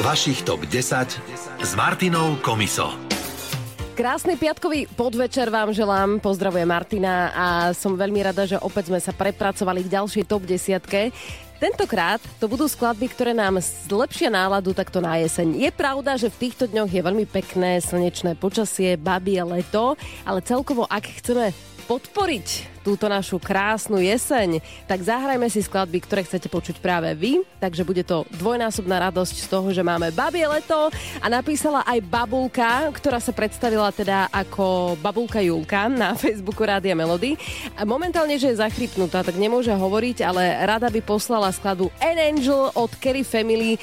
Vašich top 10 s Martinou Komiso. Krásny piatkový podvečer vám želám. Pozdravuje Martina a som veľmi rada, že opäť sme sa prepracovali k ďalšej top desiatke. Tentokrát to budú skladby, ktoré nám zlepšia náladu takto na jeseň. Je pravda, že v týchto dňoch je veľmi pekné slnečné počasie, babie leto, ale celkovo ak chceme podporiť túto našu krásnu jeseň, tak zahrajme si skladby, ktoré chcete počuť práve vy. Takže bude to dvojnásobná radosť z toho, že máme babie leto a napísala aj Babulka, ktorá sa predstavila teda ako Babulka Julka na Facebooku Rádia Melody. A momentálne, že je zachrypnutá, tak nemôže hovoriť, ale rada by poslala skladbu An Angel od Kerry Family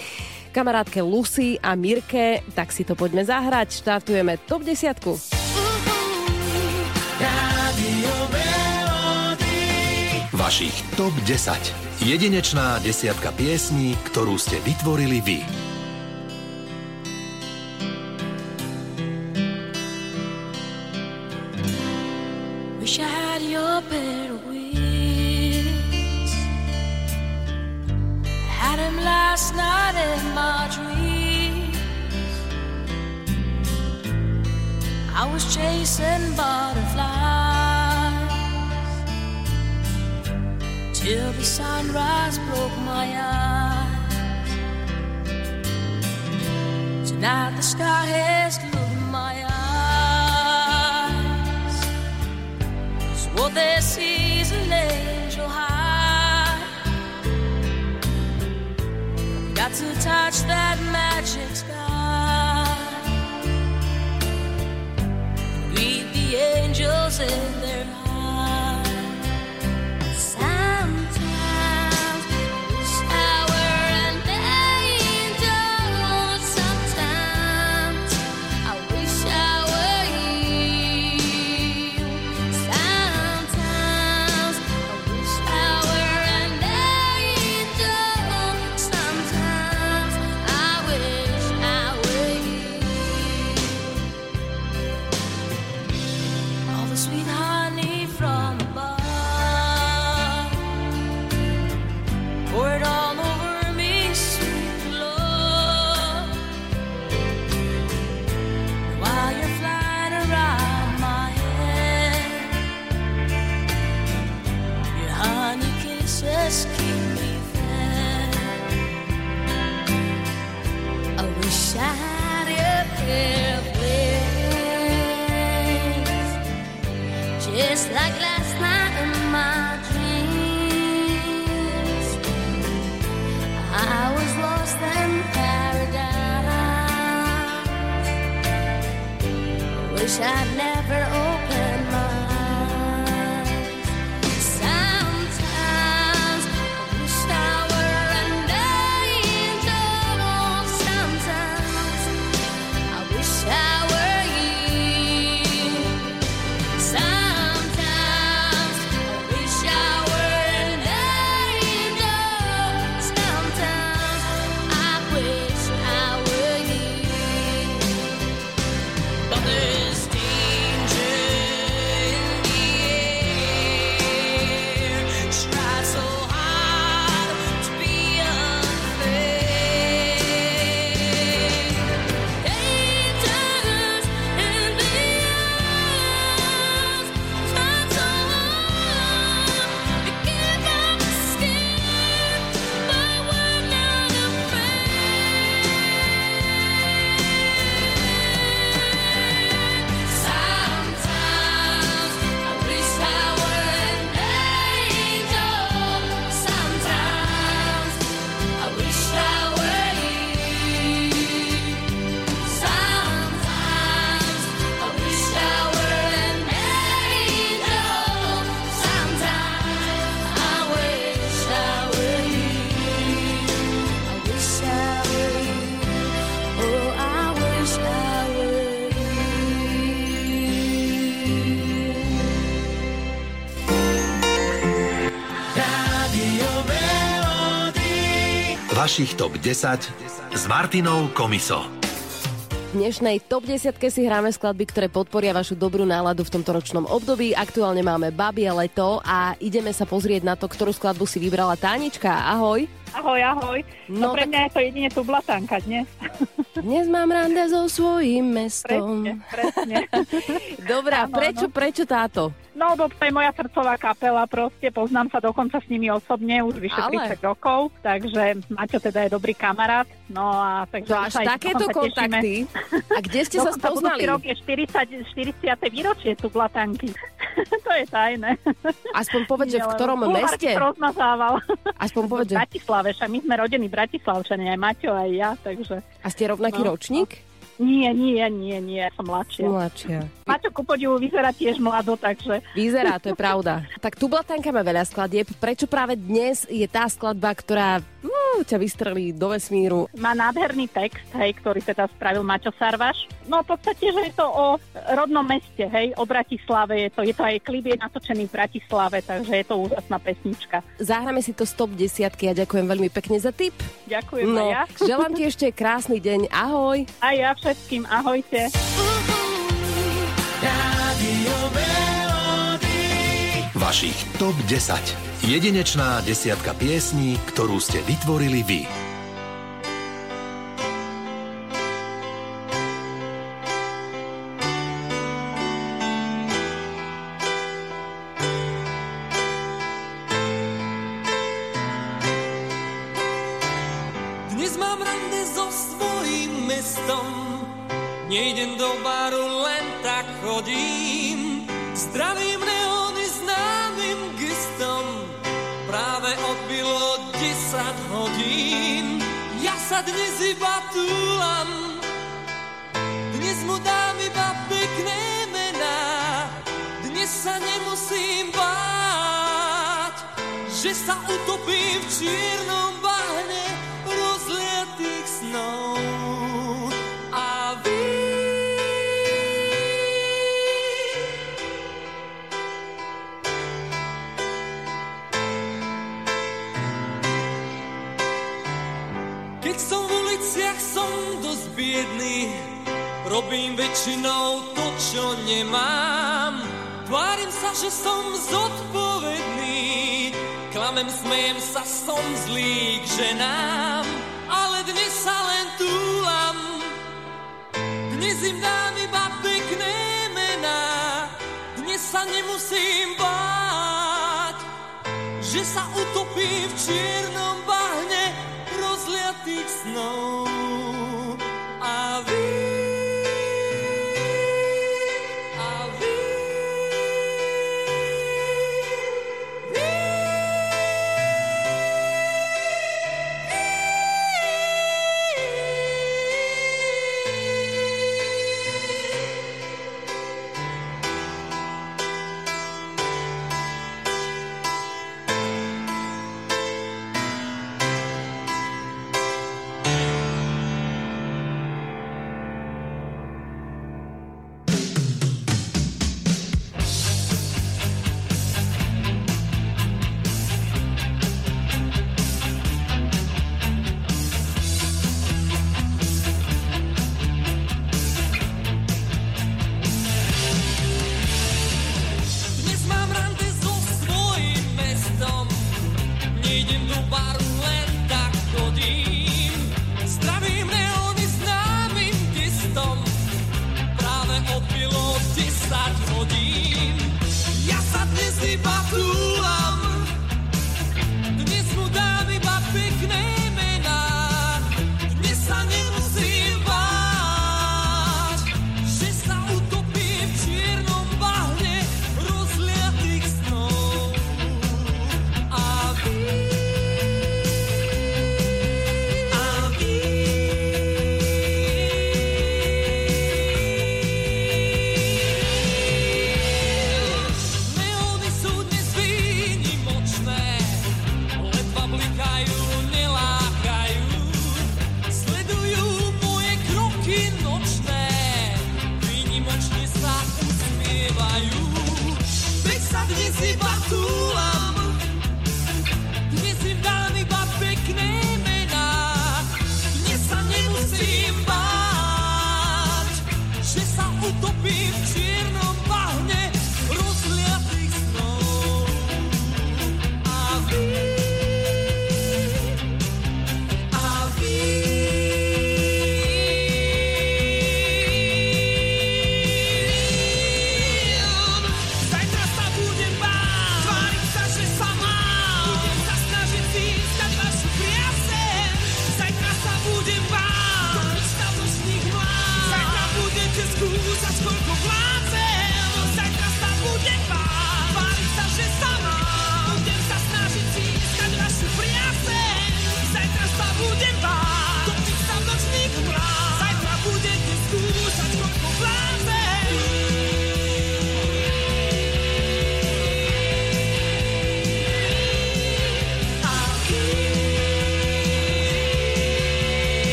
kamarátke Lucy a Mirke, tak si to poďme zahrať. Štartujeme top 10. Vašich TOP 10. Jedinečná desiatka piesní, ktorú ste vytvorili vy. Wish I had your of wings Had him last night in my dreams I was chasing butterflies till the sunrise broke my eyes. Tonight the sky has looked my eyes. So what they see is an angel high. Got to touch that magic sky. Read the angels in their just keep Vašich top 10 s Martinou Komiso. dnešnej Top 10 si hráme skladby, ktoré podporia vašu dobrú náladu v tomto ročnom období. Aktuálne máme Babie leto a ideme sa pozrieť na to, ktorú skladbu si vybrala Tánička. Ahoj. Ahoj, ahoj. No, no pre tak... mňa je to jedine tu blatanka dnes. Dnes mám rande so svojím mestom. Presne, presne. Dobrá, prečo, no. prečo táto? No, bo to je moja srdcová kapela, proste poznám sa dokonca s nimi osobne už vyše Ale... 30 rokov, takže Maťo teda je dobrý kamarát, no a takže... To až takéto kontakty? A kde ste sa spoznali? rok je 40, 40. výročie tu Blatanky. to je tajné. Aspoň povedz, že v ktorom meste? rozmazával. Aspoň povedz, že... Bratislave, však my sme rodení Bratislavčania, aj Maťo, aj ja, takže... A ste rovnaký no, ročník? No. Nie, nie, nie, nie, som mladšia. Mladšia. Maťo Kupodiu vyzerá tiež mlado, takže... Vyzerá, to je pravda. Tak tu Blatanka má veľa skladieb. Prečo práve dnes je tá skladba, ktorá no, ťa vystrelí do vesmíru? Má nádherný text, hej, ktorý teda spravil Maťo Sarvaš. No v podstate, že je to o rodnom meste, hej, o Bratislave. Je to, je to aj klip je natočený v Bratislave, takže je to úžasná pesnička. Zahráme si to stop desiatky a ďakujem veľmi pekne za tip. Ďakujem no, ja. Želám ti ešte krásny deň. Ahoj. A ja všetkým. Ahojte. Vašich TOP 10. Jedinečná desiatka piesní, ktorú ste vytvorili vy. Dnes mám rande svojím mestom Nejdem do baru, len tak chodím. Zdravím 10 hodín. Ja sa dnes iba túlam. Dnes mu dám iba pekné mená. Dnes sa nemusím báť, že sa utopím v čiernom biedný, robím väčšinou to, čo nemám. Tvárim sa, že som zodpovedný, klamem, smejem sa, som zlý k ženám, ale dnes sa len túlam. Dnes im dám iba pekné mená, dnes sa nemusím báť, že sa utopím v čiernom bahne snow.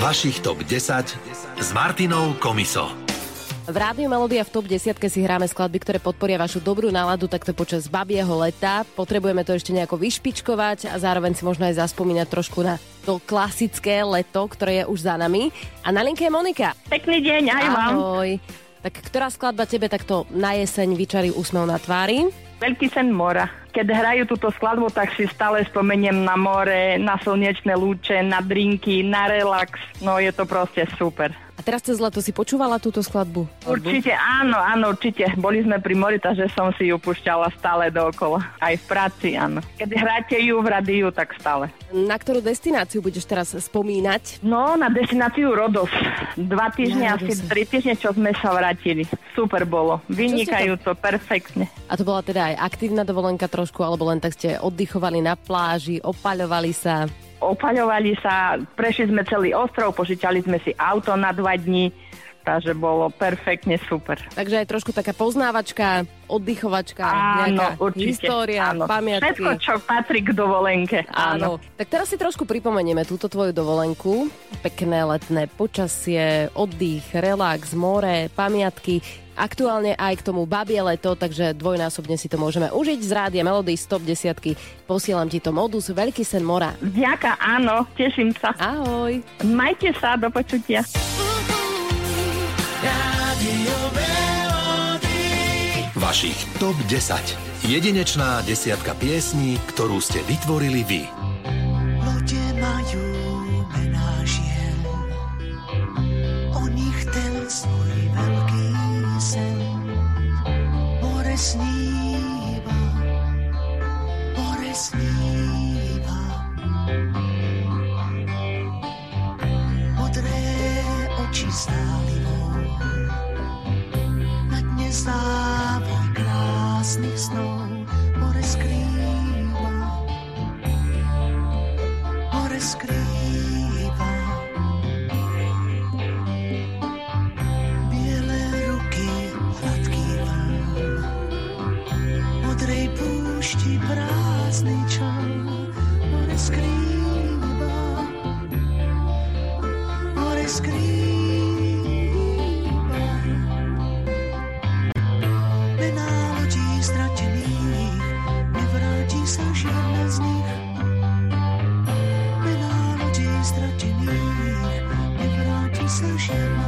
Vašich TOP 10 s Martinou Komiso. V Rádiu Melodia v top 10 si hráme skladby, ktoré podporia vašu dobrú náladu takto počas babieho leta. Potrebujeme to ešte nejako vyšpičkovať a zároveň si možno aj zaspomínať trošku na to klasické leto, ktoré je už za nami. A na linke je Monika. Pekný deň, aj vám. Ahoj. Tak ktorá skladba tebe takto na jeseň vyčarí úsmev na tvári? Veľký sen mora. Keď hrajú túto skladbu, tak si stále spomeniem na more, na slnečné lúče, na drinky, na relax. No je to proste super. A teraz cez leto si počúvala túto skladbu? Určite áno, áno, určite. Boli sme pri mori, takže som si ju pušťala stále dookola. Aj v práci, áno. Keď hráte ju v radiu, tak stále. Na ktorú destináciu budeš teraz spomínať? No, na destináciu Rodos. Dva týždne, asi tri týždne, čo sme sa vrátili. Super bolo. Vynikajúco, perfektne. A to bola teda aj aktívna dovolenka trošku, alebo len tak ste oddychovali na pláži, opaľovali sa? Opaľovali sa, prešli sme celý ostrov, požičali sme si auto na dva dní, takže bolo perfektne super. Takže aj trošku taká poznávačka, oddychovačka, Áno, nejaká určite. história, áno. pamiatky. Všetko, čo patrí k dovolenke. Áno. Áno. Tak teraz si trošku pripomenieme túto tvoju dovolenku. Pekné letné počasie, oddych, relax, more, pamiatky. Aktuálne aj k tomu babie leto, takže dvojnásobne si to môžeme užiť z rádia Melody Stop 10. Posielam ti to modus Veľký sen mora. Vďaka, áno, teším sa. Ahoj. Majte sa, do počutia. Vašich TOP 10. Jedinečná desiatka piesní, ktorú ste vytvorili vy. Lodě majú mená žien. O nich ten svoj veľký sen. More sníva, more sníva. Modré oči stálivou. makes no nevráti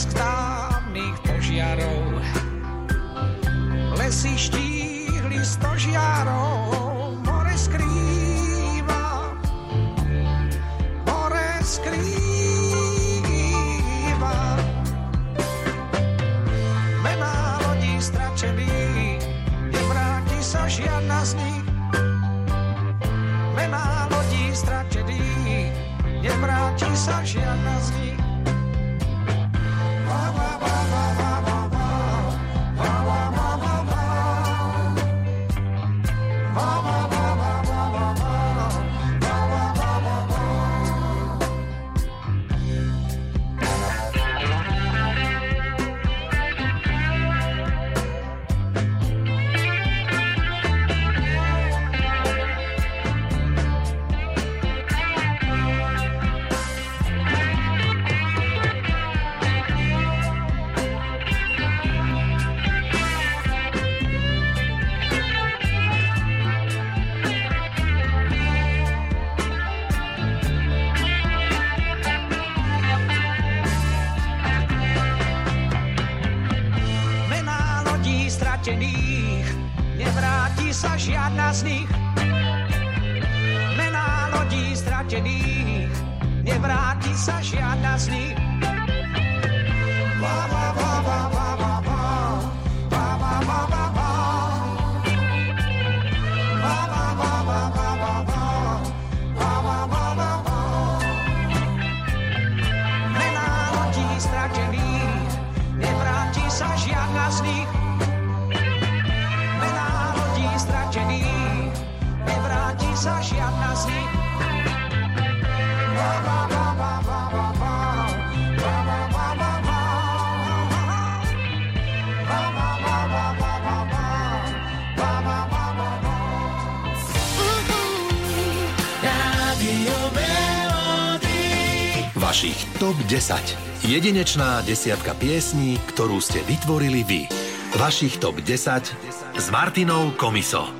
blesk dávnych požiarov. Lesy štíhli stožiarov, more skrýva, more skrýva. Lodí stračených, nevráti sa žiadna z nich. Mená lodí stračených, nevráti sa žiadna z nich. Stratených, nevráti sa žiadna z nich. Mená lodí stratených, nevráti sa žiadna z nich. Va, Vašich TOP 10. Jedinečná desiatka piesní, ktorú ste vytvorili vy. Vašich TOP 10 s Martinou Komiso.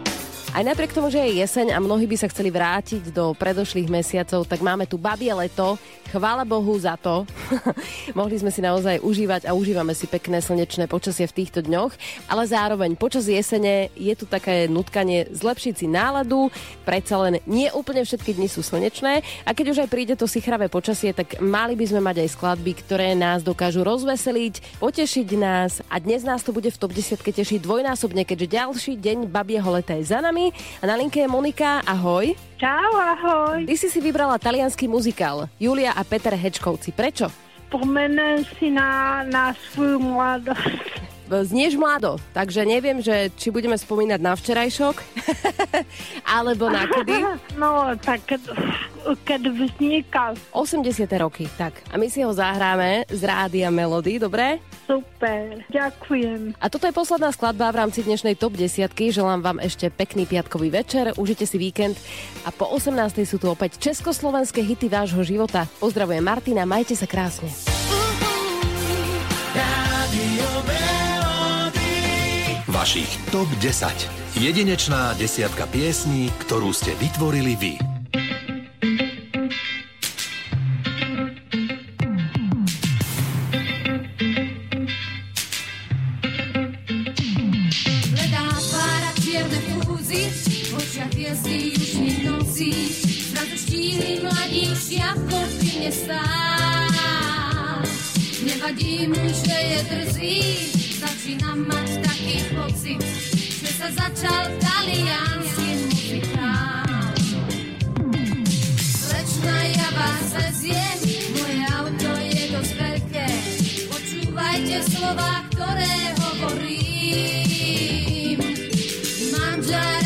Aj napriek tomu, že je jeseň a mnohí by sa chceli vrátiť do predošlých mesiacov, tak máme tu babie leto. Chvála Bohu za to. Mohli sme si naozaj užívať a užívame si pekné slnečné počasie v týchto dňoch, ale zároveň počas jesene je tu také nutkanie zlepšiť si náladu, predsa len nie úplne všetky dni sú slnečné. A keď už aj príde to sichravé počasie, tak mali by sme mať aj skladby, ktoré nás dokážu rozveseliť, potešiť nás. A dnes nás to bude v top 10 tešiť dvojnásobne, keďže ďalší deň babieho leta je za nami a na linke je Monika, ahoj. Čau, ahoj. Ty si si vybrala talianský muzikál Julia a Peter Hečkovci. Prečo? Spomenem si na, na svoju mladosť. Znieš mlado, takže neviem, že či budeme spomínať na včerajšok, alebo na kedy. No, tak keď, keď vznikal, 80. roky, tak. A my si ho zahráme z Rádia Melody, dobre? super. Ďakujem. A toto je posledná skladba v rámci dnešnej top 10. Želám vám ešte pekný piatkový večer, užite si víkend a po 18. sú tu opäť československé hity vášho života. Pozdravujem Martina, majte sa krásne. Vašich TOP 10. Jedinečná desiatka piesní, ktorú ste vytvorili vy. Nevadí mu, že je drzý, začínam mať taký pocit, že sa začal taliansky muzikál. Slečna, ja vás veziem, moje auto je dosť veľké. Počúvajte slova, ktoré hovorím. Mangiare, dormire,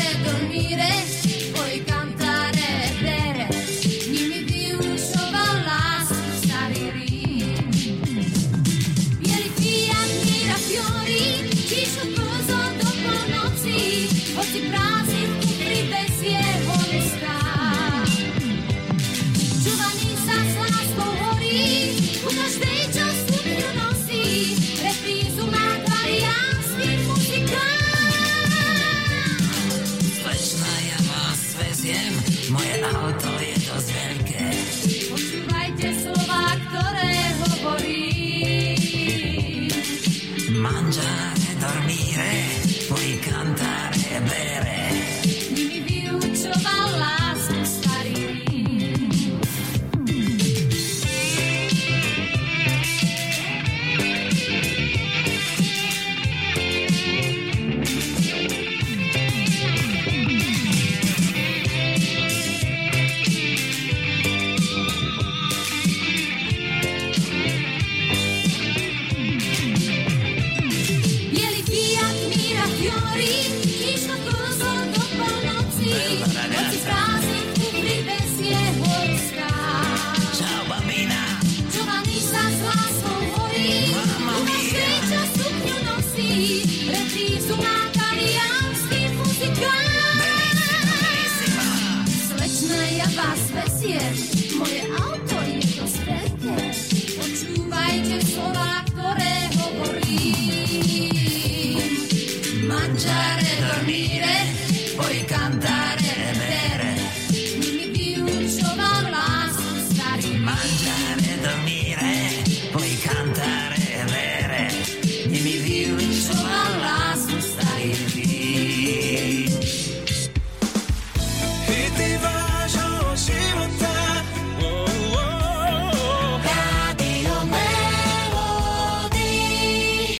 vás vesiem, moje auto.